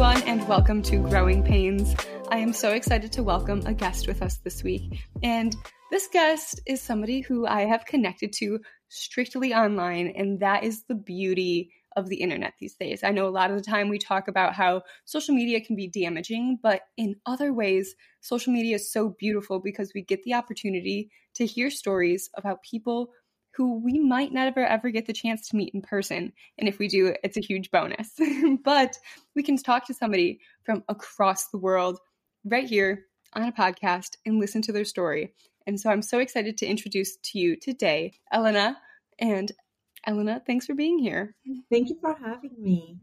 everyone, and welcome to Growing Pains. I am so excited to welcome a guest with us this week. And this guest is somebody who I have connected to strictly online, and that is the beauty of the internet these days. I know a lot of the time we talk about how social media can be damaging, but in other ways, social media is so beautiful because we get the opportunity to hear stories about people who we might never ever get the chance to meet in person. And if we do, it's a huge bonus. but we can talk to somebody from across the world right here on a podcast and listen to their story. And so I'm so excited to introduce to you today Helena. And Helena, thanks for being here. Thank you for having me.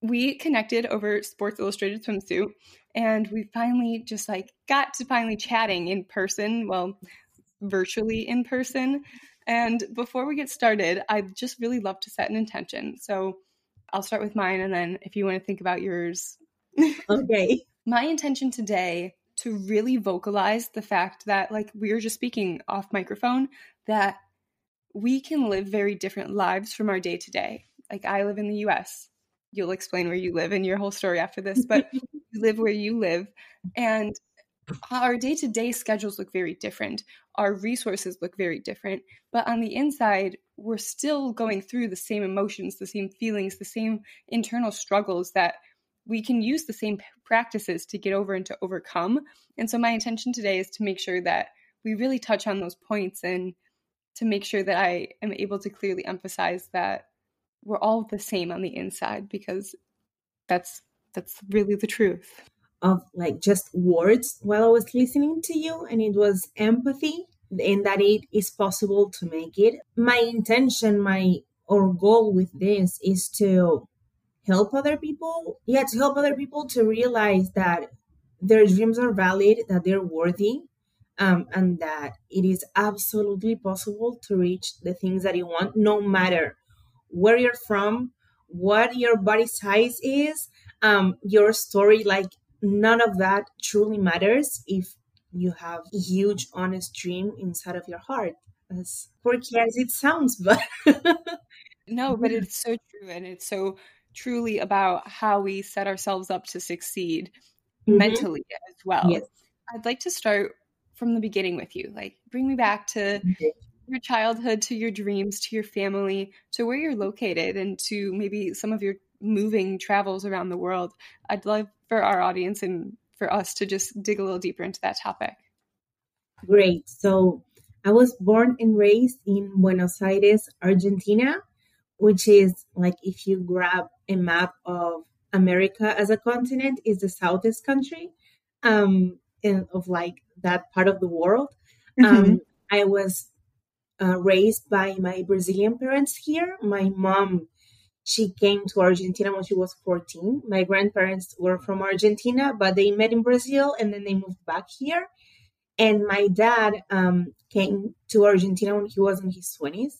We connected over Sports Illustrated swimsuit and we finally just like got to finally chatting in person. Well, virtually in person. And before we get started, I'd just really love to set an intention. So I'll start with mine, and then if you want to think about yours. Okay. My intention today to really vocalize the fact that, like we were just speaking off microphone, that we can live very different lives from our day to day. Like I live in the US. You'll explain where you live in your whole story after this, but you live where you live. And our day to day schedules look very different. Our resources look very different. But on the inside, we're still going through the same emotions, the same feelings, the same internal struggles that we can use the same practices to get over and to overcome. And so, my intention today is to make sure that we really touch on those points and to make sure that I am able to clearly emphasize that we're all the same on the inside because that's that's really the truth of like just words while I was listening to you, and it was empathy, and that it is possible to make it. My intention, my or goal with this is to help other people. Yeah, to help other people to realize that their dreams are valid, that they're worthy, um, and that it is absolutely possible to reach the things that you want, no matter where you're from, what your body size is, um, your story. Like none of that truly matters if you have a huge honest dream inside of your heart as quirky as it sounds but no but it's so true and it's so truly about how we set ourselves up to succeed mm-hmm. mentally as well yes. i'd like to start from the beginning with you like bring me back to okay. your childhood to your dreams to your family to where you're located and to maybe some of your moving travels around the world. I'd love for our audience and for us to just dig a little deeper into that topic. Great. So I was born and raised in Buenos Aires, Argentina, which is like if you grab a map of America as a continent, is the southest country um, in, of like that part of the world. Mm-hmm. Um, I was uh, raised by my Brazilian parents here. My mom she came to Argentina when she was 14. My grandparents were from Argentina, but they met in Brazil and then they moved back here. And my dad um, came to Argentina when he was in his 20s.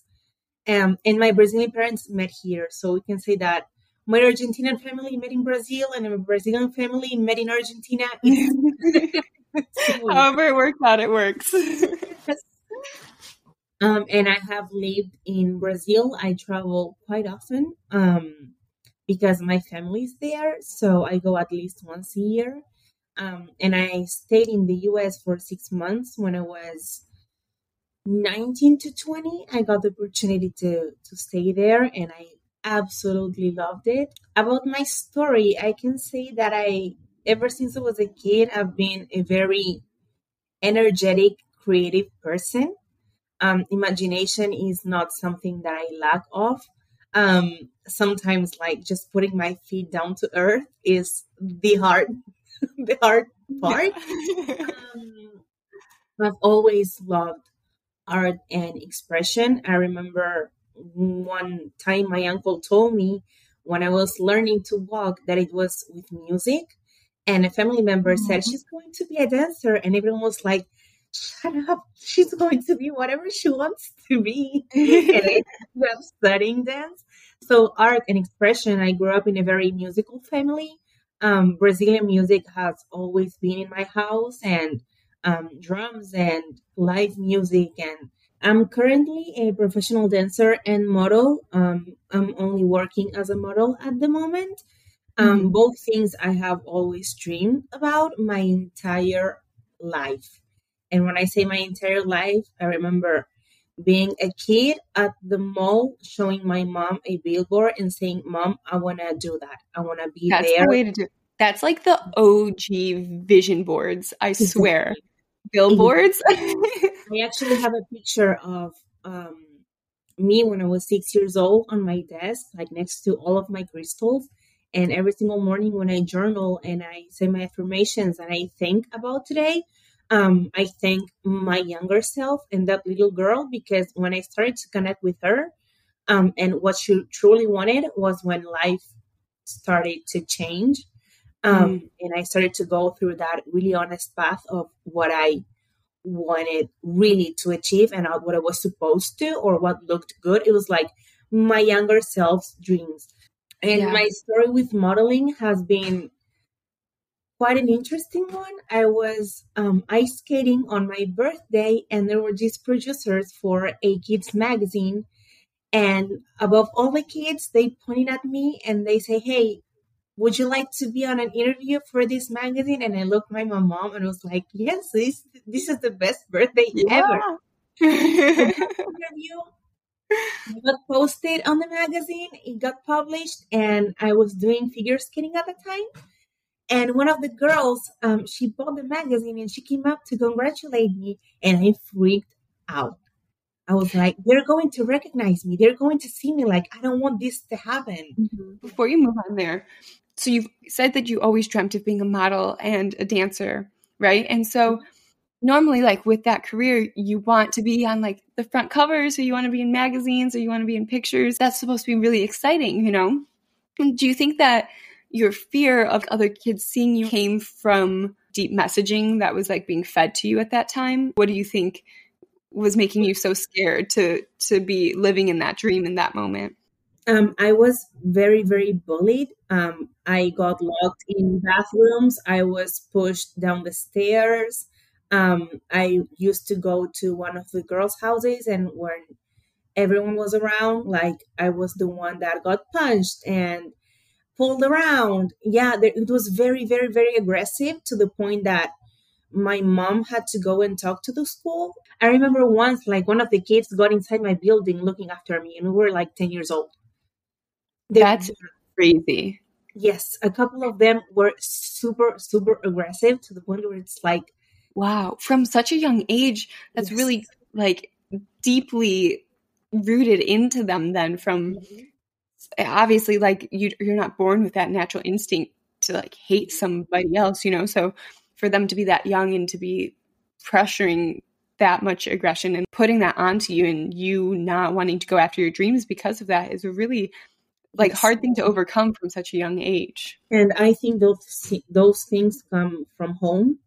Um, and my Brazilian parents met here. So we can say that my Argentinian family met in Brazil and my Brazilian family met in Argentina. However it works out, it works. Um, and I have lived in Brazil. I travel quite often um, because my family's there. So I go at least once a year. Um, and I stayed in the US for six months when I was 19 to 20. I got the opportunity to, to stay there and I absolutely loved it. About my story, I can say that I, ever since I was a kid, I've been a very energetic, creative person um, imagination is not something that I lack of. Um, sometimes, like just putting my feet down to earth is the hard, the hard part. um, I've always loved art and expression. I remember one time my uncle told me when I was learning to walk that it was with music, and a family member mm-hmm. said she's going to be a dancer, and everyone was like, shut up. She's going to be whatever she wants to be. and I ended up studying dance. So art and expression, I grew up in a very musical family. Um, Brazilian music has always been in my house and um, drums and live music. And I'm currently a professional dancer and model. Um, I'm only working as a model at the moment. Um, mm-hmm. Both things I have always dreamed about my entire life. And when I say my entire life, I remember being a kid at the mall showing my mom a billboard and saying, Mom, I want to do that. I want to be That's there. The way to do it. That's like the OG vision boards, I swear. Billboards. I actually have a picture of um, me when I was six years old on my desk, like next to all of my crystals. And every single morning when I journal and I say my affirmations and I think about today, um, I thank my younger self and that little girl because when I started to connect with her, um, and what she truly wanted was when life started to change. Um, mm. And I started to go through that really honest path of what I wanted really to achieve and what I was supposed to or what looked good. It was like my younger self's dreams. And yeah. my story with modeling has been quite an interesting one. I was um, ice skating on my birthday, and there were these producers for a kids magazine. And above all the kids, they pointed at me and they say, "Hey, would you like to be on an interview for this magazine?" And I looked at my mom and was like, "Yes, this this is the best birthday yeah. ever." interview it got posted on the magazine. It got published, and I was doing figure skating at the time. And one of the girls, um, she bought the magazine and she came up to congratulate me, and I freaked out. I was like, they're going to recognize me. They're going to see me. Like, I don't want this to happen. Mm-hmm. Before you move on there, so you've said that you always dreamt of being a model and a dancer, right? And so normally, like with that career, you want to be on like the front covers, or you want to be in magazines, or you want to be in pictures. That's supposed to be really exciting, you know? And do you think that your fear of other kids seeing you came from deep messaging that was like being fed to you at that time? What do you think was making you so scared to to be living in that dream in that moment? Um, I was very, very bullied. Um, I got locked in bathrooms. I was pushed down the stairs. Um, I used to go to one of the girls' houses, and when everyone was around, like I was the one that got punched and pulled around. Yeah, there, it was very, very, very aggressive to the point that my mom had to go and talk to the school. I remember once, like, one of the kids got inside my building looking after me, and we were like 10 years old. They, That's crazy. Yes, a couple of them were super, super aggressive to the point where it's like, wow, from such a young age, that's yes. really like deeply rooted into them then from mm-hmm obviously like you you're not born with that natural instinct to like hate somebody else, you know. So for them to be that young and to be pressuring that much aggression and putting that onto you and you not wanting to go after your dreams because of that is a really like hard thing to overcome from such a young age. And I think those those things come from home.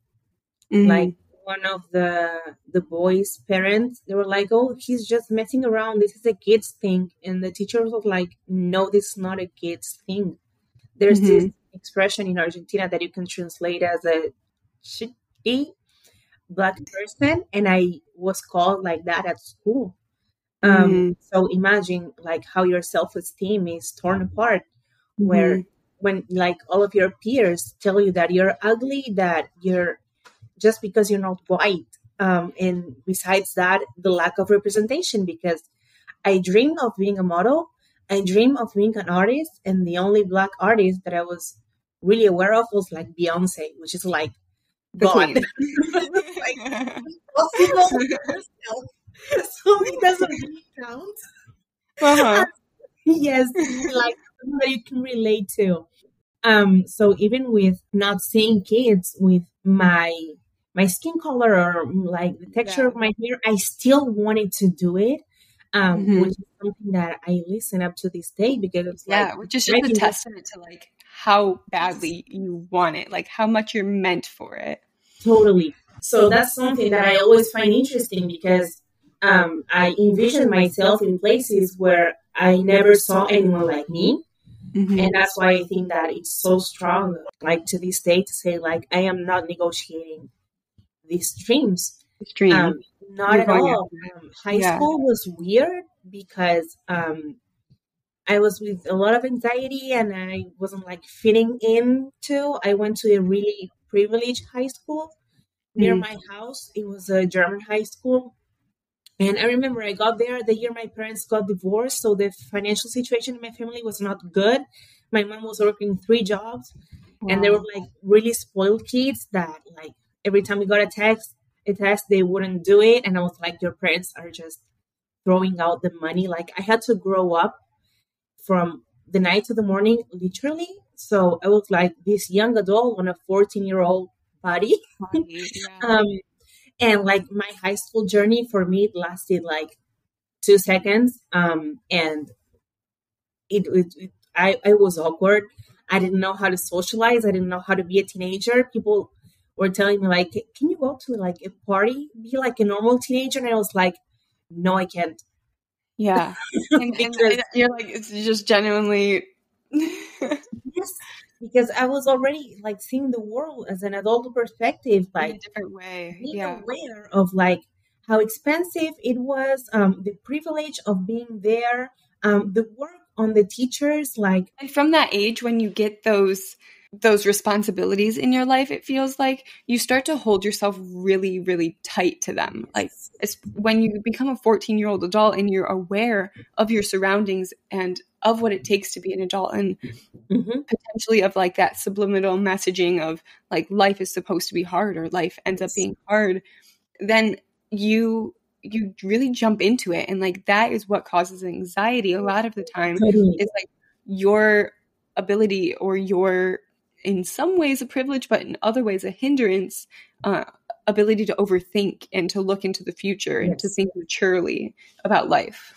Mm-hmm. Like one of the the boys' parents, they were like, "Oh, he's just messing around. This is a kids thing." And the teacher was like, "No, this is not a kids thing." There's mm-hmm. this expression in Argentina that you can translate as a shitty black person, and I was called like that at school. Um, mm-hmm. So imagine like how your self esteem is torn apart, where mm-hmm. when like all of your peers tell you that you're ugly, that you're just because you're not white. Um, and besides that, the lack of representation because I dream of being a model. I dream of being an artist, and the only black artist that I was really aware of was like Beyonce, which is like God. like, so it doesn't really count. Uh-huh. yes, like that you can relate to. Um, so even with not seeing kids, with my my skin color or like the texture yeah. of my hair, I still wanted to do it. Um, mm-hmm. which is something that I listen up to this day because it's yeah, like, which is just a testament to like how badly you want it, like how much you're meant for it. Totally. So that's something that I always find interesting because um, I envision myself in places where I never saw anyone like me. Mm-hmm. And that's why I think that it's so strong, like to this day, to say, like, I am not negotiating these dreams. Dream. Um, not You're at all. Um, high yeah. school was weird because um, I was with a lot of anxiety and I wasn't like fitting into. I went to a really privileged high school near Mm. my house. It was a German high school. And I remember I got there the year my parents got divorced. So the financial situation in my family was not good. My mom was working three jobs and they were like really spoiled kids that like every time we got a text, a test, they wouldn't do it. And I was like, your parents are just throwing out the money. Like I had to grow up from the night to the morning, literally. So I was like this young adult on a 14 year old body. Yeah. Um, and like my high school journey for me, it lasted like two seconds. Um, and it, it, it I, I was awkward. I didn't know how to socialize. I didn't know how to be a teenager. People were telling me like, can you go to like a party, be like a normal teenager? And I was like, no, I can't. Yeah. And, and, Because- and you're like, it's just genuinely. Yes, because I was already like seeing the world as an adult perspective, in a like different way. being Yeah. aware of like how expensive it was, um, the privilege of being there, um, the work on the teachers, like And from that age, when you get those those responsibilities in your life, it feels like you start to hold yourself really, really tight to them. Like it's when you become a 14 year old adult and you're aware of your surroundings and of what it takes to be an adult and Mhm. potentially of like that subliminal messaging of like life is supposed to be hard or life ends up being hard then you you really jump into it and like that is what causes anxiety a lot of the time Totally. it's like your ability or your in some ways a privilege but in other ways a hindrance uh, ability to overthink and to look into the future and to think maturely about life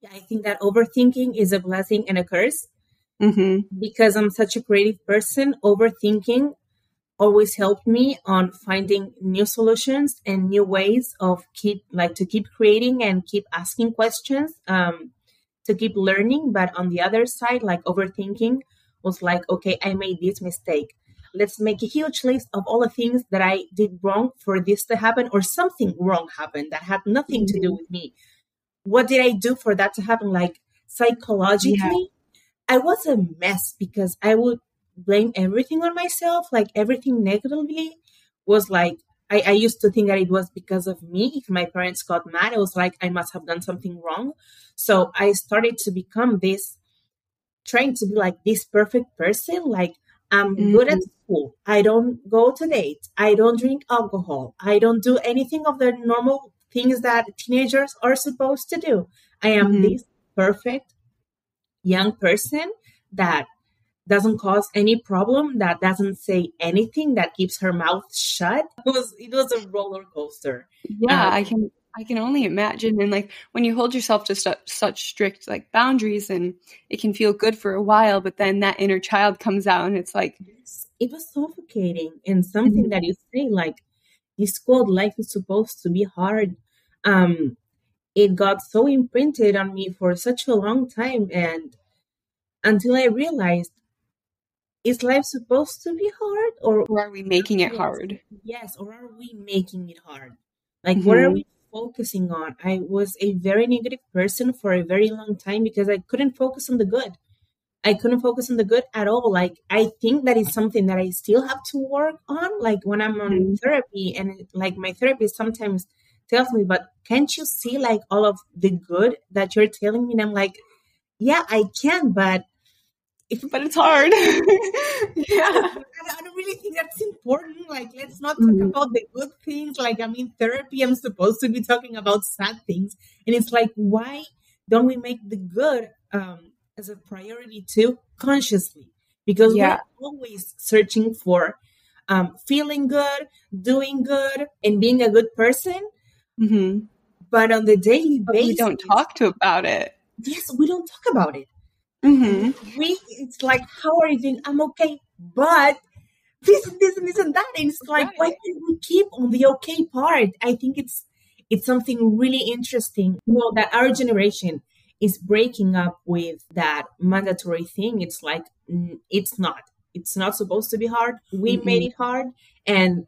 Yeah, I think that overthinking is a blessing and a curse mm-hmm. because I'm such a creative person. Overthinking always helped me on finding new solutions and new ways of keep like to keep creating and keep asking questions um to keep learning but on the other side like overthinking was like okay i made this mistake. Let's make a huge list of all the things that i did wrong for this to happen or something wrong happened that had nothing to do mm-hmm. with me. What did i do for that to happen? Like psychologically i was a mess because i would blame everything on myself, like everything negatively was like I, I used to think that it was because of me. If my parents got mad, it was like I must have done something wrong. So I started to become this trying to be like this perfect person. Like I'm good at school. I don't go to dates. I don't drink alcohol. I don't do anything of the normal things that teenagers are supposed to do. I am Mhm. this perfect young person that doesn't cause any problem, that doesn't say anything, that keeps her mouth shut. It was it was a roller coaster. Yeah, Um, I can I can only imagine and like when you hold yourself to su- such strict like boundaries and it can feel good for a while but then that inner child comes out and it's like It was suffocating and something that you say like this quote, life is supposed to be hard. Um it got so imprinted on me for such a long time and until I realized is life supposed to be hard or or are we making it Yes. hard? Yes, or are we making it hard? Like, what are Mhm. we focusing on? I was a very negative person for a very long time because I couldn't focus on the good. I couldn't focus on the good at all. Like, I think that is something that I still have to work on. Like, when I'm on Mhm. therapy, and like my therapist sometimes tells me, but can't you see like all of the good that you're telling me? And I'm like, yeah, I can, but if But it's hard. yeah. I don't really think that's important. Like, let's not talk Mhm. about the good things. Like, I'm in therapy. I'm supposed to be talking about sad things. And it's like, why don't we make the good um, as a priority too, consciously? Because Yeah. we're always searching for um, feeling good, doing good, and being a good person. hmm But on the daily But basis, we don't talk to about it. Yes, we don't talk about it. Hmm we it's like how are you doing? I'm okay but this and this and this and that and it's like why Right. can't we keep on the okay part? I think it's it's something really interesting. You know that our generation is breaking up with that mandatory thing. It's like it's not. It's not supposed to be hard. We made it hard and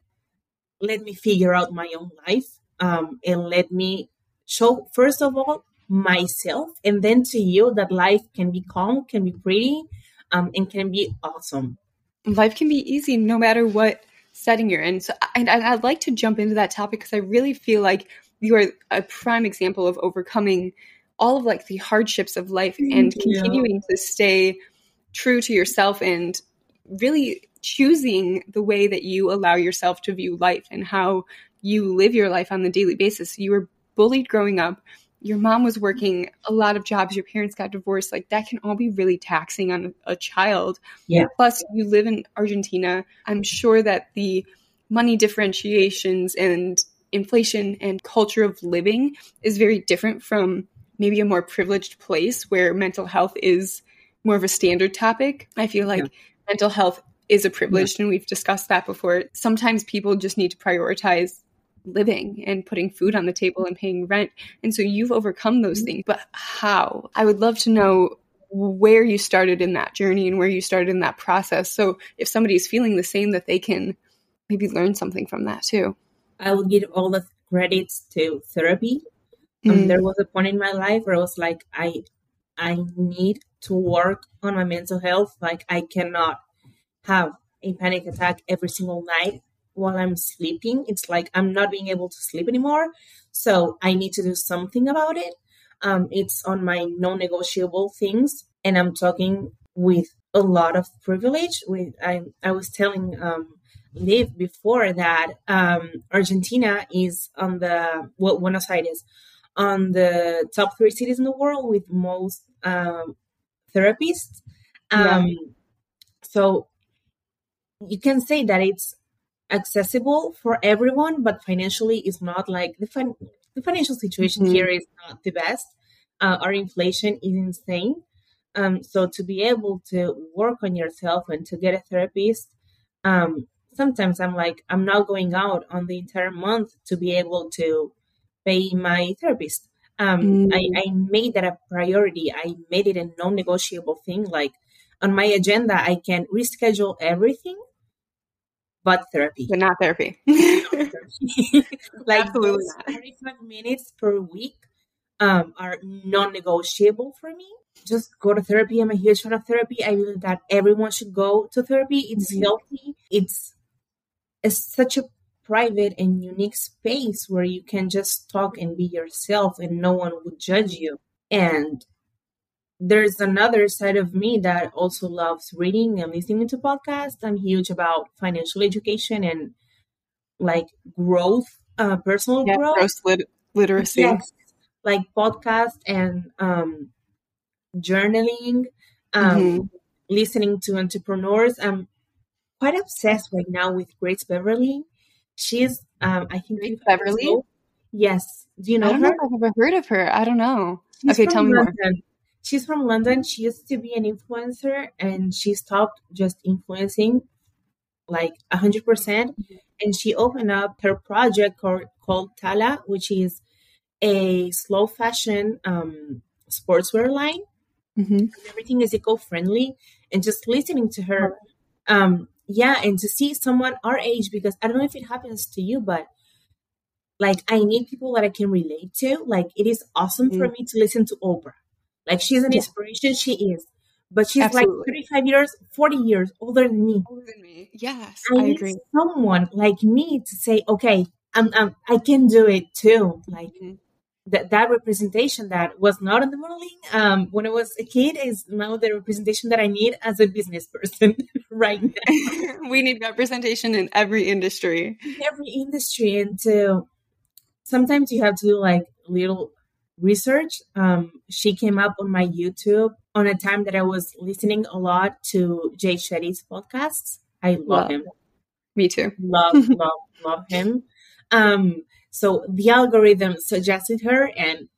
let me figure out my own life um and let me show first of all myself and then to you that life can be calm can be pretty um, and can be awesome life can be easy no matter what setting you're in so and i'd like to jump into that topic because i really feel like you are a prime example of overcoming all of like the hardships of life and continuing to stay true to yourself and really choosing the way that you allow yourself to view life and how you live your life on the daily basis. You were bullied growing up. Your mom was working a lot of jobs. Your parents got divorced. Like that can all be really taxing on a child. Yeah. Plus, you live in Argentina. I'm sure that the money differentiations and inflation and culture of living is very different from maybe a more privileged place where mental health is more of a standard topic. I feel like yeah. mental health is a privilege, yeah. and we've discussed that before. Sometimes people just need to prioritize living and putting food on the table and paying rent. And so you've overcome those mm-hmm. things. But how? I would love to know where you started in that journey and where you started in that process. So if somebody's feeling the same, that they can maybe learn something from that too. I would give all the credits to therapy. Um, mm. Um, there was a point in my life where I was like, I, I need to work on my mental health. Like I cannot have a panic attack every single night while I'm sleeping. It's like I'm not being able to sleep anymore. So I need to do something about it. Um, it's on my non-negotiable things, and I'm talking with a lot of privilege. With I, I was telling um, Liv before that um, Argentina is on the well, Buenos Aires on the top three cities in the world with most um, therapists. Um, yeah. So you can say that it's accessible for everyone, but financially it's not like the fin- the financial situation mm-hmm. here is not the best. Uh, our inflation is insane. Um, so to be able to work on yourself and to get a therapist, um, sometimes I'm like, I'm not going out on the entire month to be able to pay my therapist. Um, mm. I, I made that a priority. I made it a non-negotiable thing. Like on my agenda, I can reschedule everything but therapy. But not therapy. like Absolutely not. 45 minutes per week um, are non-negotiable for me. Just go to therapy. I'm a huge fan of therapy. I believe that everyone should go to therapy. It's mm-hmm. healthy. It's, it's such a private and unique space where you can just talk and be yourself and no one would judge you. And there's another side of me that also loves reading and listening to podcasts. I'm huge about financial education and like growth, uh, personal yeah, growth, lit- literacy, yes, like podcast and um, journaling, um, mm-hmm. listening to entrepreneurs. I'm quite obsessed right now with Grace Beverley. She's, um, I think, Grace Beverley. Yes. Do you know I don't her? know if I've ever heard of her. I don't know. She's okay, tell me more she's from London. She used to be an influencer and she stopped just influencing like 100%. percent And she opened up her project called, called Tala, which is a slow fashion um, sportswear line. Mm-hmm. Everything is eco friendly. And just listening to her, um, yeah, and to see someone our age, because I don't know if it happens to you, but like I need people that I can relate to. Like it is awesome mm-hmm. for me to listen to Oprah. Like she's an inspiration, she is. But she's Absolutely. like 35 years, 40 years older than me. Older than me. Yes, I, I agree. Someone like me to say, okay, I'm, I'm, i can do it too. Like mm-hmm. that, that representation that was not in the modeling um, when I was a kid is now the representation that I need as a business person right now. we need representation in every industry. In every industry. And to, sometimes you have to do like little research. Um, she came up on my YouTube on a time that I was listening a lot to Jay Shetty's podcasts. I love, love. him. Me too. Love, love, love him. Um, so the algorithm suggested her, and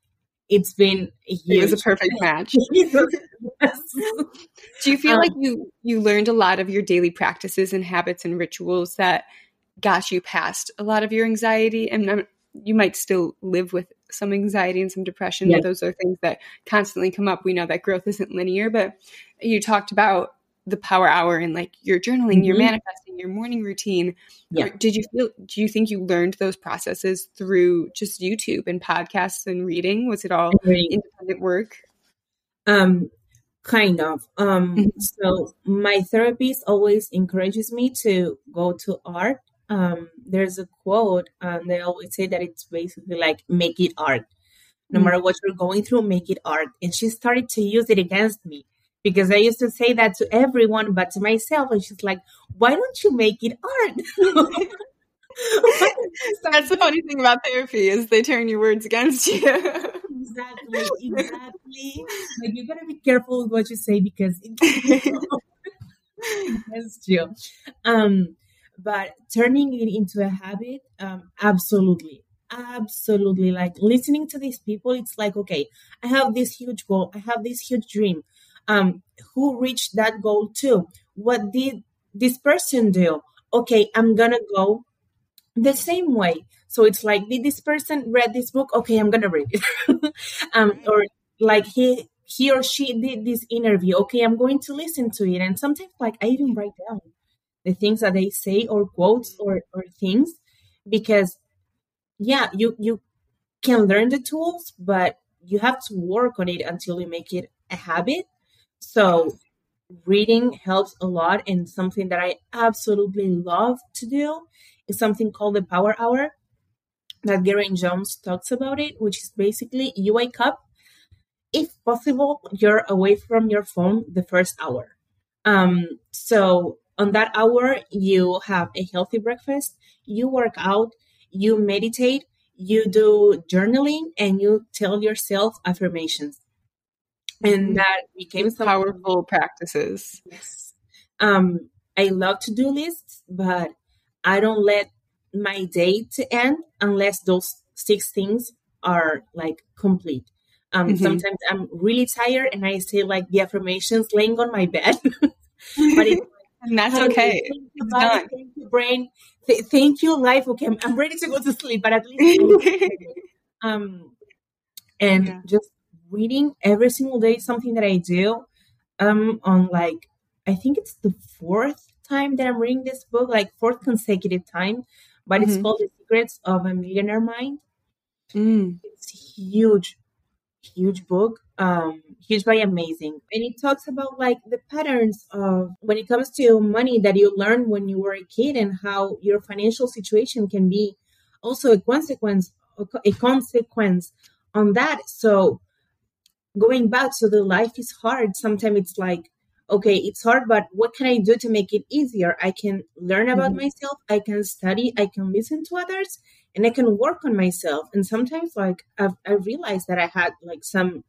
it's been a huge. It was a perfect match. Do you feel um, like you you learned a lot of your daily practices and habits and rituals that got you past a lot of your anxiety? And you might still live with some anxiety and some depression. Yes. Those are things that constantly come up. We know that growth isn't linear, but you talked about the power hour and like you're journaling, mm-hmm. you're manifesting, your morning routine. Yeah. Did you feel do you think you learned those processes through just YouTube and podcasts and reading? Was it all independent work? Um kind of. Um mm-hmm. so my therapist always encourages me to go to art. Um there's a quote and they always say that it's basically like make it art. No mm-hmm. matter what you're going through, make it art. And she started to use it against me because I used to say that to everyone but to myself. And she's like, why don't you make it art? That's the funny thing about therapy is they turn your words against you. exactly, exactly. Like you gotta be careful with what you say because it against you. Um, but turning it into a habit, um, absolutely, absolutely. Like listening to these people, it's like, okay, I have this huge goal, I have this huge dream. Um, who reached that goal too? What did this person do? Okay i'm gonna go the same way. So it's like did this person read this book? Okay i'm gonna read it. Um, or like he he or she did this interview. Okay i'm going to listen to it. And sometimes like i even write down the things that they say or quotes or or things because yeah you you can learn the tools but you have to work on it until you make it a habit so reading helps a lot and something that I absolutely love to do is something called the power hour that Geraint Jones talks about it, which is basically you wake up, if possible, you're away from your phone the first hour. Um, so on that hour, you have a healthy breakfast, you work out, you meditate, you do journaling, and you tell yourself affirmations and mm-hmm. that became some powerful practices. Yes. Um, I love to do lists, but I don't let my day to end unless those six things are like complete. Um, mm-hmm. Sometimes I'm really tired and I say like the affirmations laying on my bed. but it's and that's okay. Thank you, body, thank you, brain. Th- thank you, life. Okay, I'm, I'm, ready to go to sleep, but at least um, and yeah. just reading every single day something that I do. Um, on like I think it's the fourth time that I'm reading this book, like fourth consecutive time. But mm-hmm. it's called The Secrets of a Millionaire Mind. Mm. It's huge, huge book. Um, huge by amazing, and it talks about like the patterns of when it comes to money that you learned when you were a kid and how your financial situation can be also a consequence a consequence on that. So going back to the life is hard sometimes it's like okay it's hard but what can i do to make it easier i can learn about mm-hmm. myself i can study i can listen to others and i can work on myself and sometimes like I've, i realized that i had like some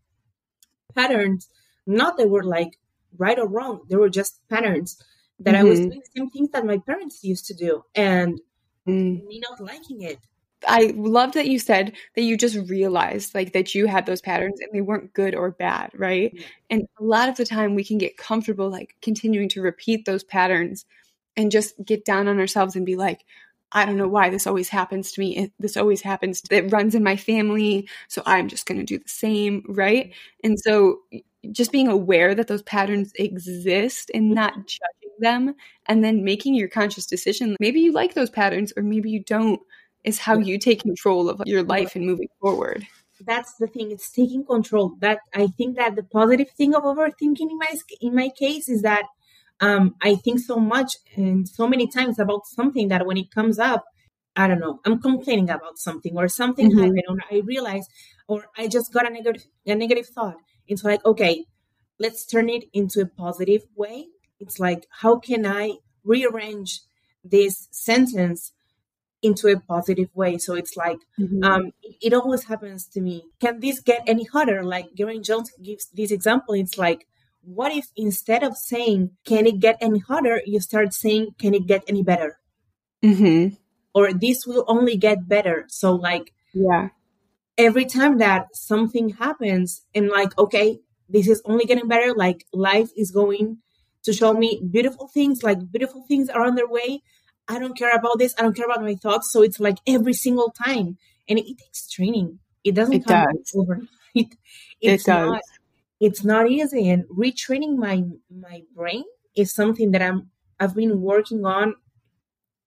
patterns not that were like right or wrong they were just patterns that mm-hmm. i was mm-hmm. doing the same things that my parents used to do and mm. me not liking it I loved that you said that you just realized like that you had those patterns and they weren't good or bad, right? Mm-hmm. And a lot of the time we can get comfortable like continuing to repeat those patterns and just get down on ourselves and be like, I don't know why this always happens to me. It, this always happens. It runs in my family. So I'm just going to do the same. Right. And so just being aware that those patterns exist and not judging them and then making your conscious decision. Maybe you like those patterns or maybe you don't is how you take control of your life and moving forward that's the thing it's taking control that i think that the positive thing of overthinking in my in my case is that um, i think so much and so many times about something that when it comes up i don't know i'm complaining about something or something mm-hmm. happened or i realize or i just got a negative a negative thought it's like okay let's turn it into a positive way it's like how can i rearrange this sentence into a positive way. So it's like mm-hmm. um, it, it, always happens to me. Can this get any harder? Like Gary Jones gives this example. It's like, what if instead of saying "Can it get any hotter, you start saying "Can it get any better?" Mm-hmm. Or this will only get better. So like, yeah. Every time that something happens, and like, okay, this is only getting better. Like life is going to show me beautiful things. Like beautiful things are on their way I don't care about this. I don't care about my thoughts. So it's like every single time. And it, it takes training. It doesn't it come does. overnight. It's it does. not it's not easy. And retraining my my brain is something that I'm I've been working on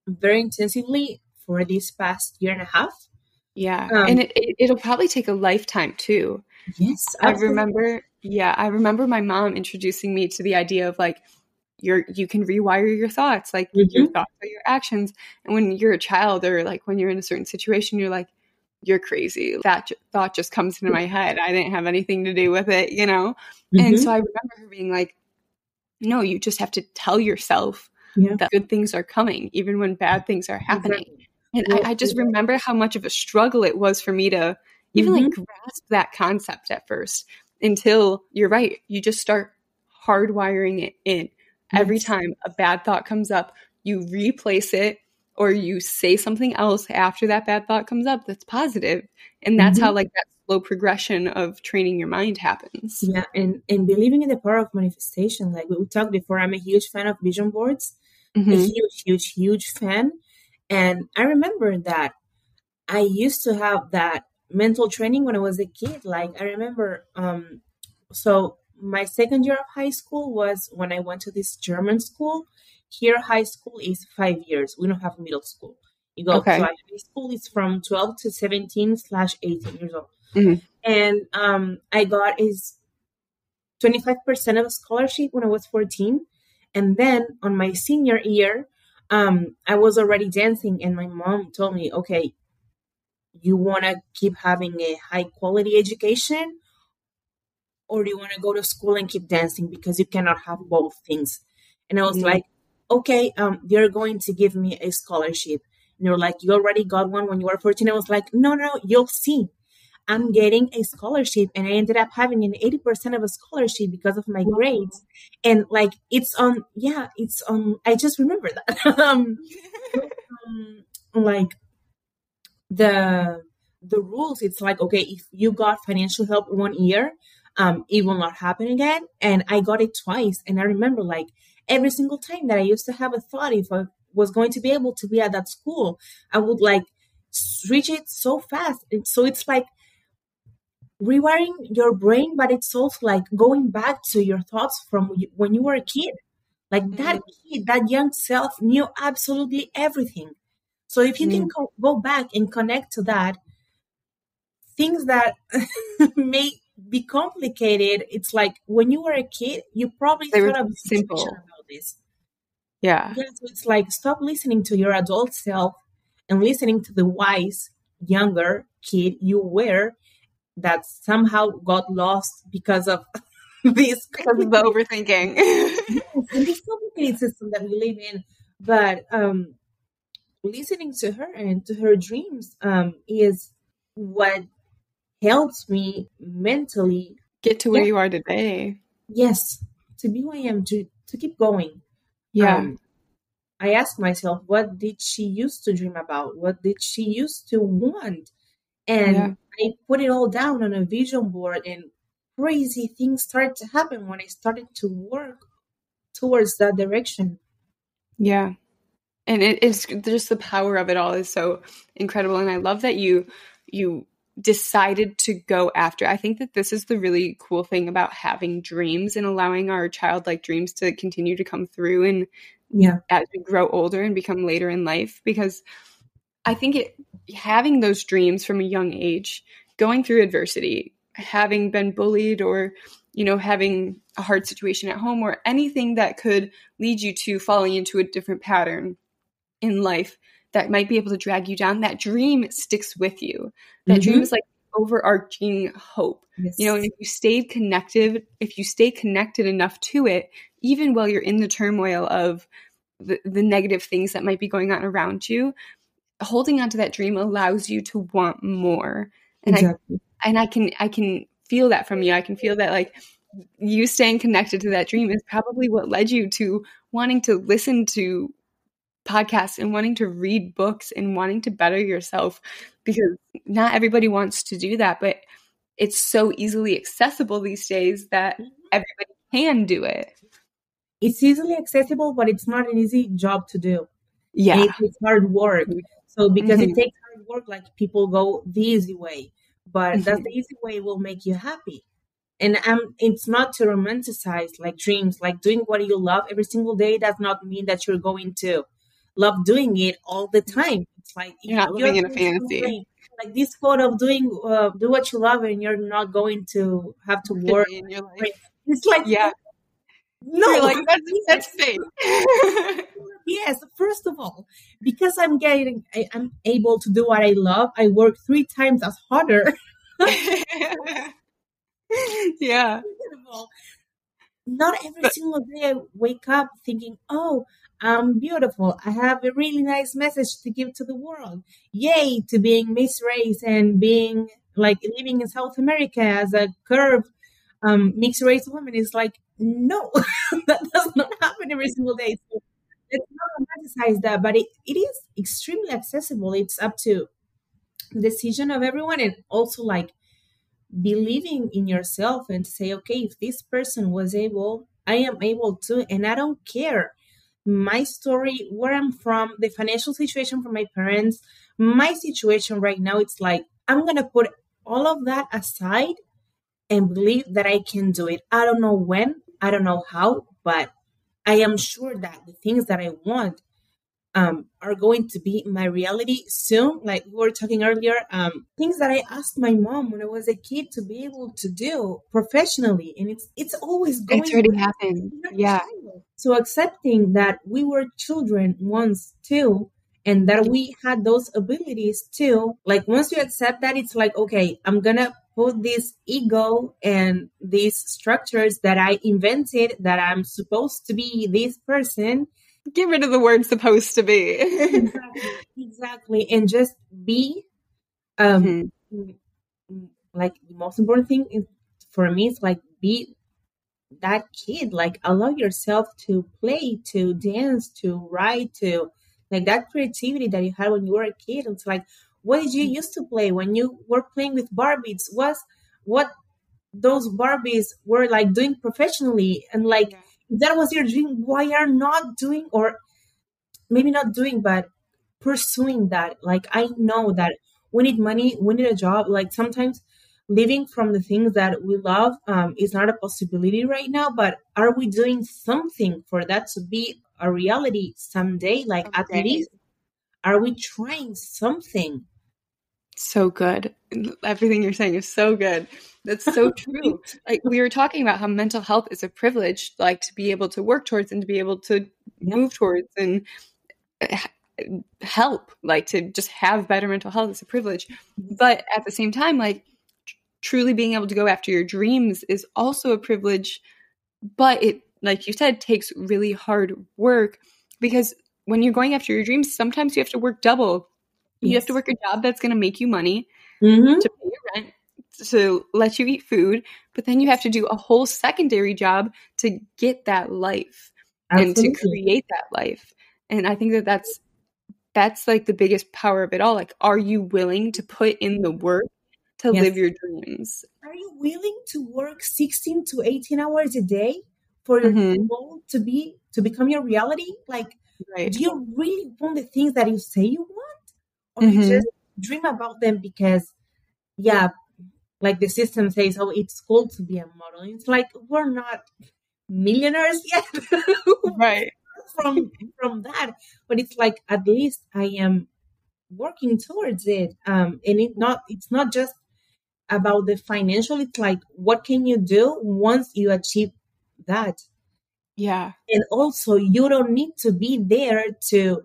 very intensively for this past year and a half. Yeah. Um, and it, will probably take a lifetime too. Yes. Absolutely. I remember, yeah, I remember my mom introducing me to the idea of like, you're, you can rewire your thoughts, like mm-hmm. your thoughts are your actions. And when you're a child or like when you're in a certain situation, you're like, you're crazy. That thought just comes into my head. I didn't have anything to do with it, you know? Mm-hmm. And so I remember her being like, no, you just have to tell yourself yeah. that good things are coming, even when bad things are happening. And I, I, just remember how much of a struggle it was for me to even mm-hmm. like grasp that concept at first until you're right. You just start hardwiring it in. Yes. Every time a bad thought comes up, you replace it or you say something else after that bad thought comes up that's positive and that's mm-hmm. how like that slow progression of training your mind happens yeah and and believing in the power of manifestation like we talked before i'm a huge fan of vision boards mm-hmm. a huge huge huge fan and i remember that i used to have that mental training when i was a kid like i remember um so my second year of high school was when i went to this german school here, high school is five years. We don't have middle school. You go okay. to high school is from 12 to 17 slash 18 years old. Mm-hmm. And um, I got is 25% of a scholarship when I was 14. And then on my senior year, um, I was already dancing, and my mom told me, okay, you want to keep having a high quality education, or do you want to go to school and keep dancing because you cannot have both things? And I was mm-hmm. like, okay, um, they're going to give me a scholarship. And they are like, you already got one when you were 14. I was like, no, no, you'll see. I'm getting a scholarship. And I ended up having an 80% of a scholarship because of my grades. And like, it's on, yeah, it's on, I just remember that. um, um, like, the, the rules, it's like, okay, if you got financial help one year, um, it will not happen again. And I got it twice. And I remember like every single time that I used to have a thought if I was going to be able to be at that school, I would like reach it so fast. And so it's like rewiring your brain, but it's also like going back to your thoughts from when you were a kid. Like that mm-hmm. kid, that young self knew absolutely everything. So if you mm-hmm. can go, go back and connect to that, things that may be complicated, it's like when you were a kid, you probably they thought of simple this. Yeah. Yeah. So it's like stop listening to your adult self and listening to the wise younger kid you were that somehow got lost because of this because of the overthinking. and this complicated system that we live in. But um listening to her and to her dreams um is what helps me mentally get to where yeah. you are today. Yes. To be who I am, to to keep going. Yeah. Um, I asked myself, what did she used to dream about? What did she used to want? And yeah. I put it all down on a vision board, and crazy things started to happen when I started to work towards that direction. Yeah. And it is just the power of it all is so incredible. And I love that you you decided to go after. I think that this is the really cool thing about having dreams and allowing our childlike dreams to continue to come through and yeah as we grow older and become later in life because I think it having those dreams from a young age, going through adversity, having been bullied or you know having a hard situation at home or anything that could lead you to falling into a different pattern in life that might be able to drag you down, that dream sticks with you. That mm-hmm. dream is like overarching hope. Yes. You know, and if you stayed connected, if you stay connected enough to it, even while you're in the turmoil of the, the negative things that might be going on around you, holding on to that dream allows you to want more. And exactly. I and I can I can feel that from you. I can feel that like you staying connected to that dream is probably what led you to wanting to listen to podcasts and wanting to read books and wanting to better yourself because not everybody wants to do that, but it's so easily accessible these days that mm-hmm. everybody can do it. It's easily accessible, but it's not an easy job to do. Yeah. It takes hard work. So because mm-hmm. it takes hard work, like people go the easy way. But mm-hmm. that's the easy way will make you happy. And um, it's not to romanticize like dreams, like doing what you love every single day does not mean that you're going to love doing it all the time. It's like you're not living in a fantasy. Like this quote of doing uh, do what you love and you're not going to have to work. It's like yeah. No, you're like that's that's fake. yes, first of all, because I'm getting, I, am able to do what I love. I work three times as harder. yeah. Not every but, single day I wake up thinking, "Oh, I'm beautiful. I have a really nice message to give to the world. Yay to being Miss Race and being like living in South America as a curved um, mixed race woman." Is like, no, that does not happen every single day. So let's not romanticize that, but it, it is extremely accessible. It's up to the decision of everyone and also like believing in yourself and say, okay, if this person was able, I am able to, and I don't care. My story, where I'm from, the financial situation for my parents, my situation right now, it's like I'm gonna put all of that aside and believe that I can do it. I don't know when, I don't know how, but I am sure that the things that I want um, are going to be my reality soon. Like we were talking earlier, um, things that I asked my mom when I was a kid to be able to do professionally, and it's it's always going. It's already happened. Yeah. So accepting that we were children once too, and that we had those abilities too. Like once you accept that, it's like okay, I'm gonna put this ego and these structures that I invented that I'm supposed to be this person. Get rid of the word supposed to be. exactly, exactly. And just be um mm-hmm. like the most important thing is, for me is like be that kid. Like allow yourself to play, to dance, to write, to like that creativity that you had when you were a kid. It's like what did you mm. used to play when you were playing with Barbies? Was what those Barbies were like doing professionally and like yeah. That was your dream. Why are not doing or maybe not doing, but pursuing that? Like I know that we need money, we need a job. Like sometimes living from the things that we love um, is not a possibility right now but are we doing something for that to be a reality someday like okay. at least are we trying something so good. Everything you're saying is so good. That's so true. like we were talking about how mental health is a privilege, like to be able to work towards and to be able to move towards and help, like to just have better mental health is a privilege. Mm-hmm. But at the same time, like truly being able to go after your dreams is also a privilege. But it, like you said, takes really hard work because when you're going after your dreams, sometimes you have to work double you have to work a job that's going to make you money mm-hmm. to pay your rent, to let you eat food, but then you have to do a whole secondary job to get that life Absolutely. and to create that life. And I think that that's that's like the biggest power of it all. Like, are you willing to put in the work to yes. live your dreams? Are you willing to work 16 to 18 hours a day for your mm-hmm. goal to be to become your reality? Like, right. do you really want the things that you say you want? Or mm-hmm. you just dream about them because yeah like the system says oh it's cool to be a model. It's like we're not millionaires yet. Right. From from that. But it's like at least i am working towards it. Um and it not it's not just about the financial it's like what can you do once you achieve that? Yeah. And also you don't need to be there to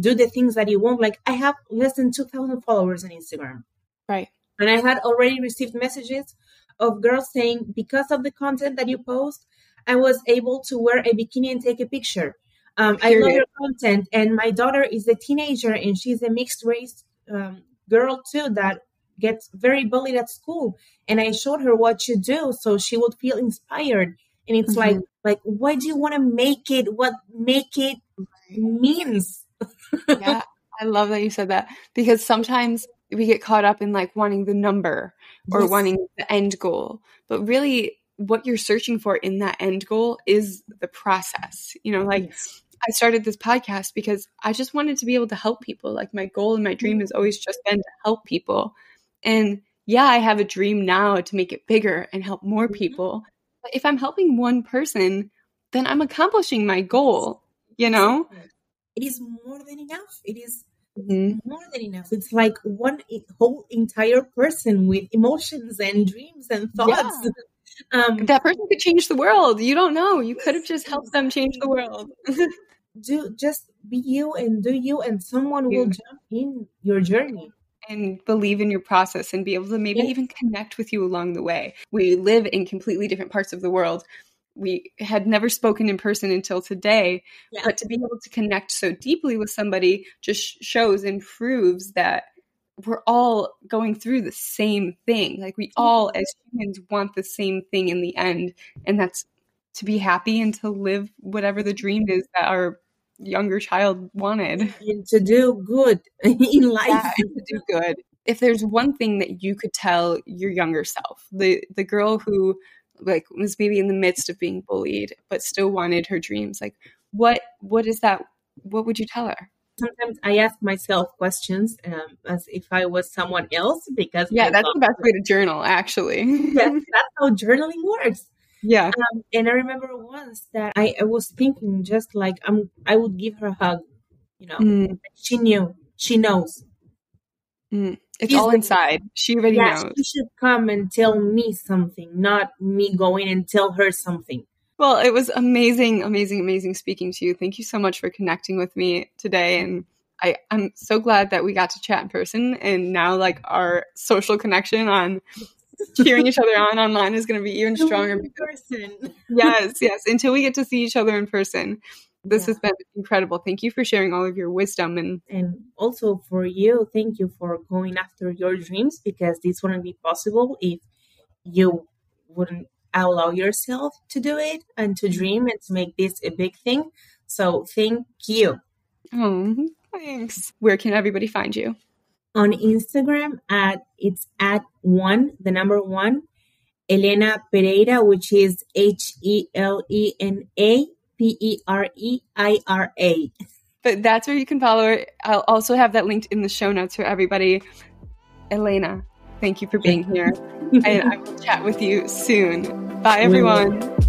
do the things that you want. Like I have less than 2,000 followers on Instagram. Right. And I had already received messages of girls saying, because of the content that you post, I was able to wear a bikini and take a picture. Um, I love your content. And my daughter is a teenager and she's a mixed race um, girl too that gets very bullied at school. And I showed her what you do so she would feel inspired. And it's mm-hmm. like, like, why do you want to make it what make it means? Yeah, I love that you said that because sometimes we get caught up in like wanting the number or yes. wanting the end goal, but really what you're searching for in that end goal is the process. You know, like yes. I started this podcast because I just wanted to be able to help people. Like my goal and my dream has always just been to help people. And yeah, I have a dream now to make it bigger and help more mm-hmm. people. But if I'm helping one person, then I'm accomplishing my goal, you know? It is more than enough. It is mm-hmm. more than enough. It's like one whole entire person with emotions and dreams and thoughts. Yeah. Um, that person could change the world. You don't know. You could have just helped them change the world. do just be you and do you, and someone will jump in your journey and believe in your process and be able to maybe even connect with you along the way. We live in completely different parts of the world. We had never spoken in person until today, yeah. but to be able to connect so deeply with somebody just shows and proves that we're all going through the same thing. Like we all, as humans, want the same thing in the end, and that's to be happy and to live whatever the dream is that our younger child wanted. And to do good in life. Yeah, to do good. If there's one thing that you could tell your younger self, the the girl who like was maybe in the midst of being bullied but still wanted her dreams, like what what is that what would you tell her? Sometimes I ask myself questions um, as if I was someone else because yeah, that's the best way to journal. Actually, yes, that's how journaling works yeah. Um, and I remember once that I, I, was thinking just like I'm, I would give her a hug. You know, mm. she knew, she knows. Mm. It's She's all inside. She already yeah, knows. She should come and tell me something, not me going and tell her something. Well, it was amazing, amazing, amazing speaking to you. Thank you so much for connecting with me today. And I, I'm so glad that we got to chat in person. And now, like, our social connection on cheering each other on online is going to be even stronger. In person. yes, yes. Until we get to see each other in person. This yeah. has been incredible. Thank you for sharing all of your wisdom and and also for you, thank you for going after your dreams because this wouldn't be possible if you wouldn't allow yourself to do it and to dream and to make this a big thing. So thank you. Oh, thanks. Where can everybody find you? on Instagram at it's at one, the number one, Helena Pereira, which is H E L E N A P E R E I R A. But that's where you can follow her. I'll also have that linked in the show notes for everybody. Helena, thank you for being here. and I will chat with you soon. Bye, everyone.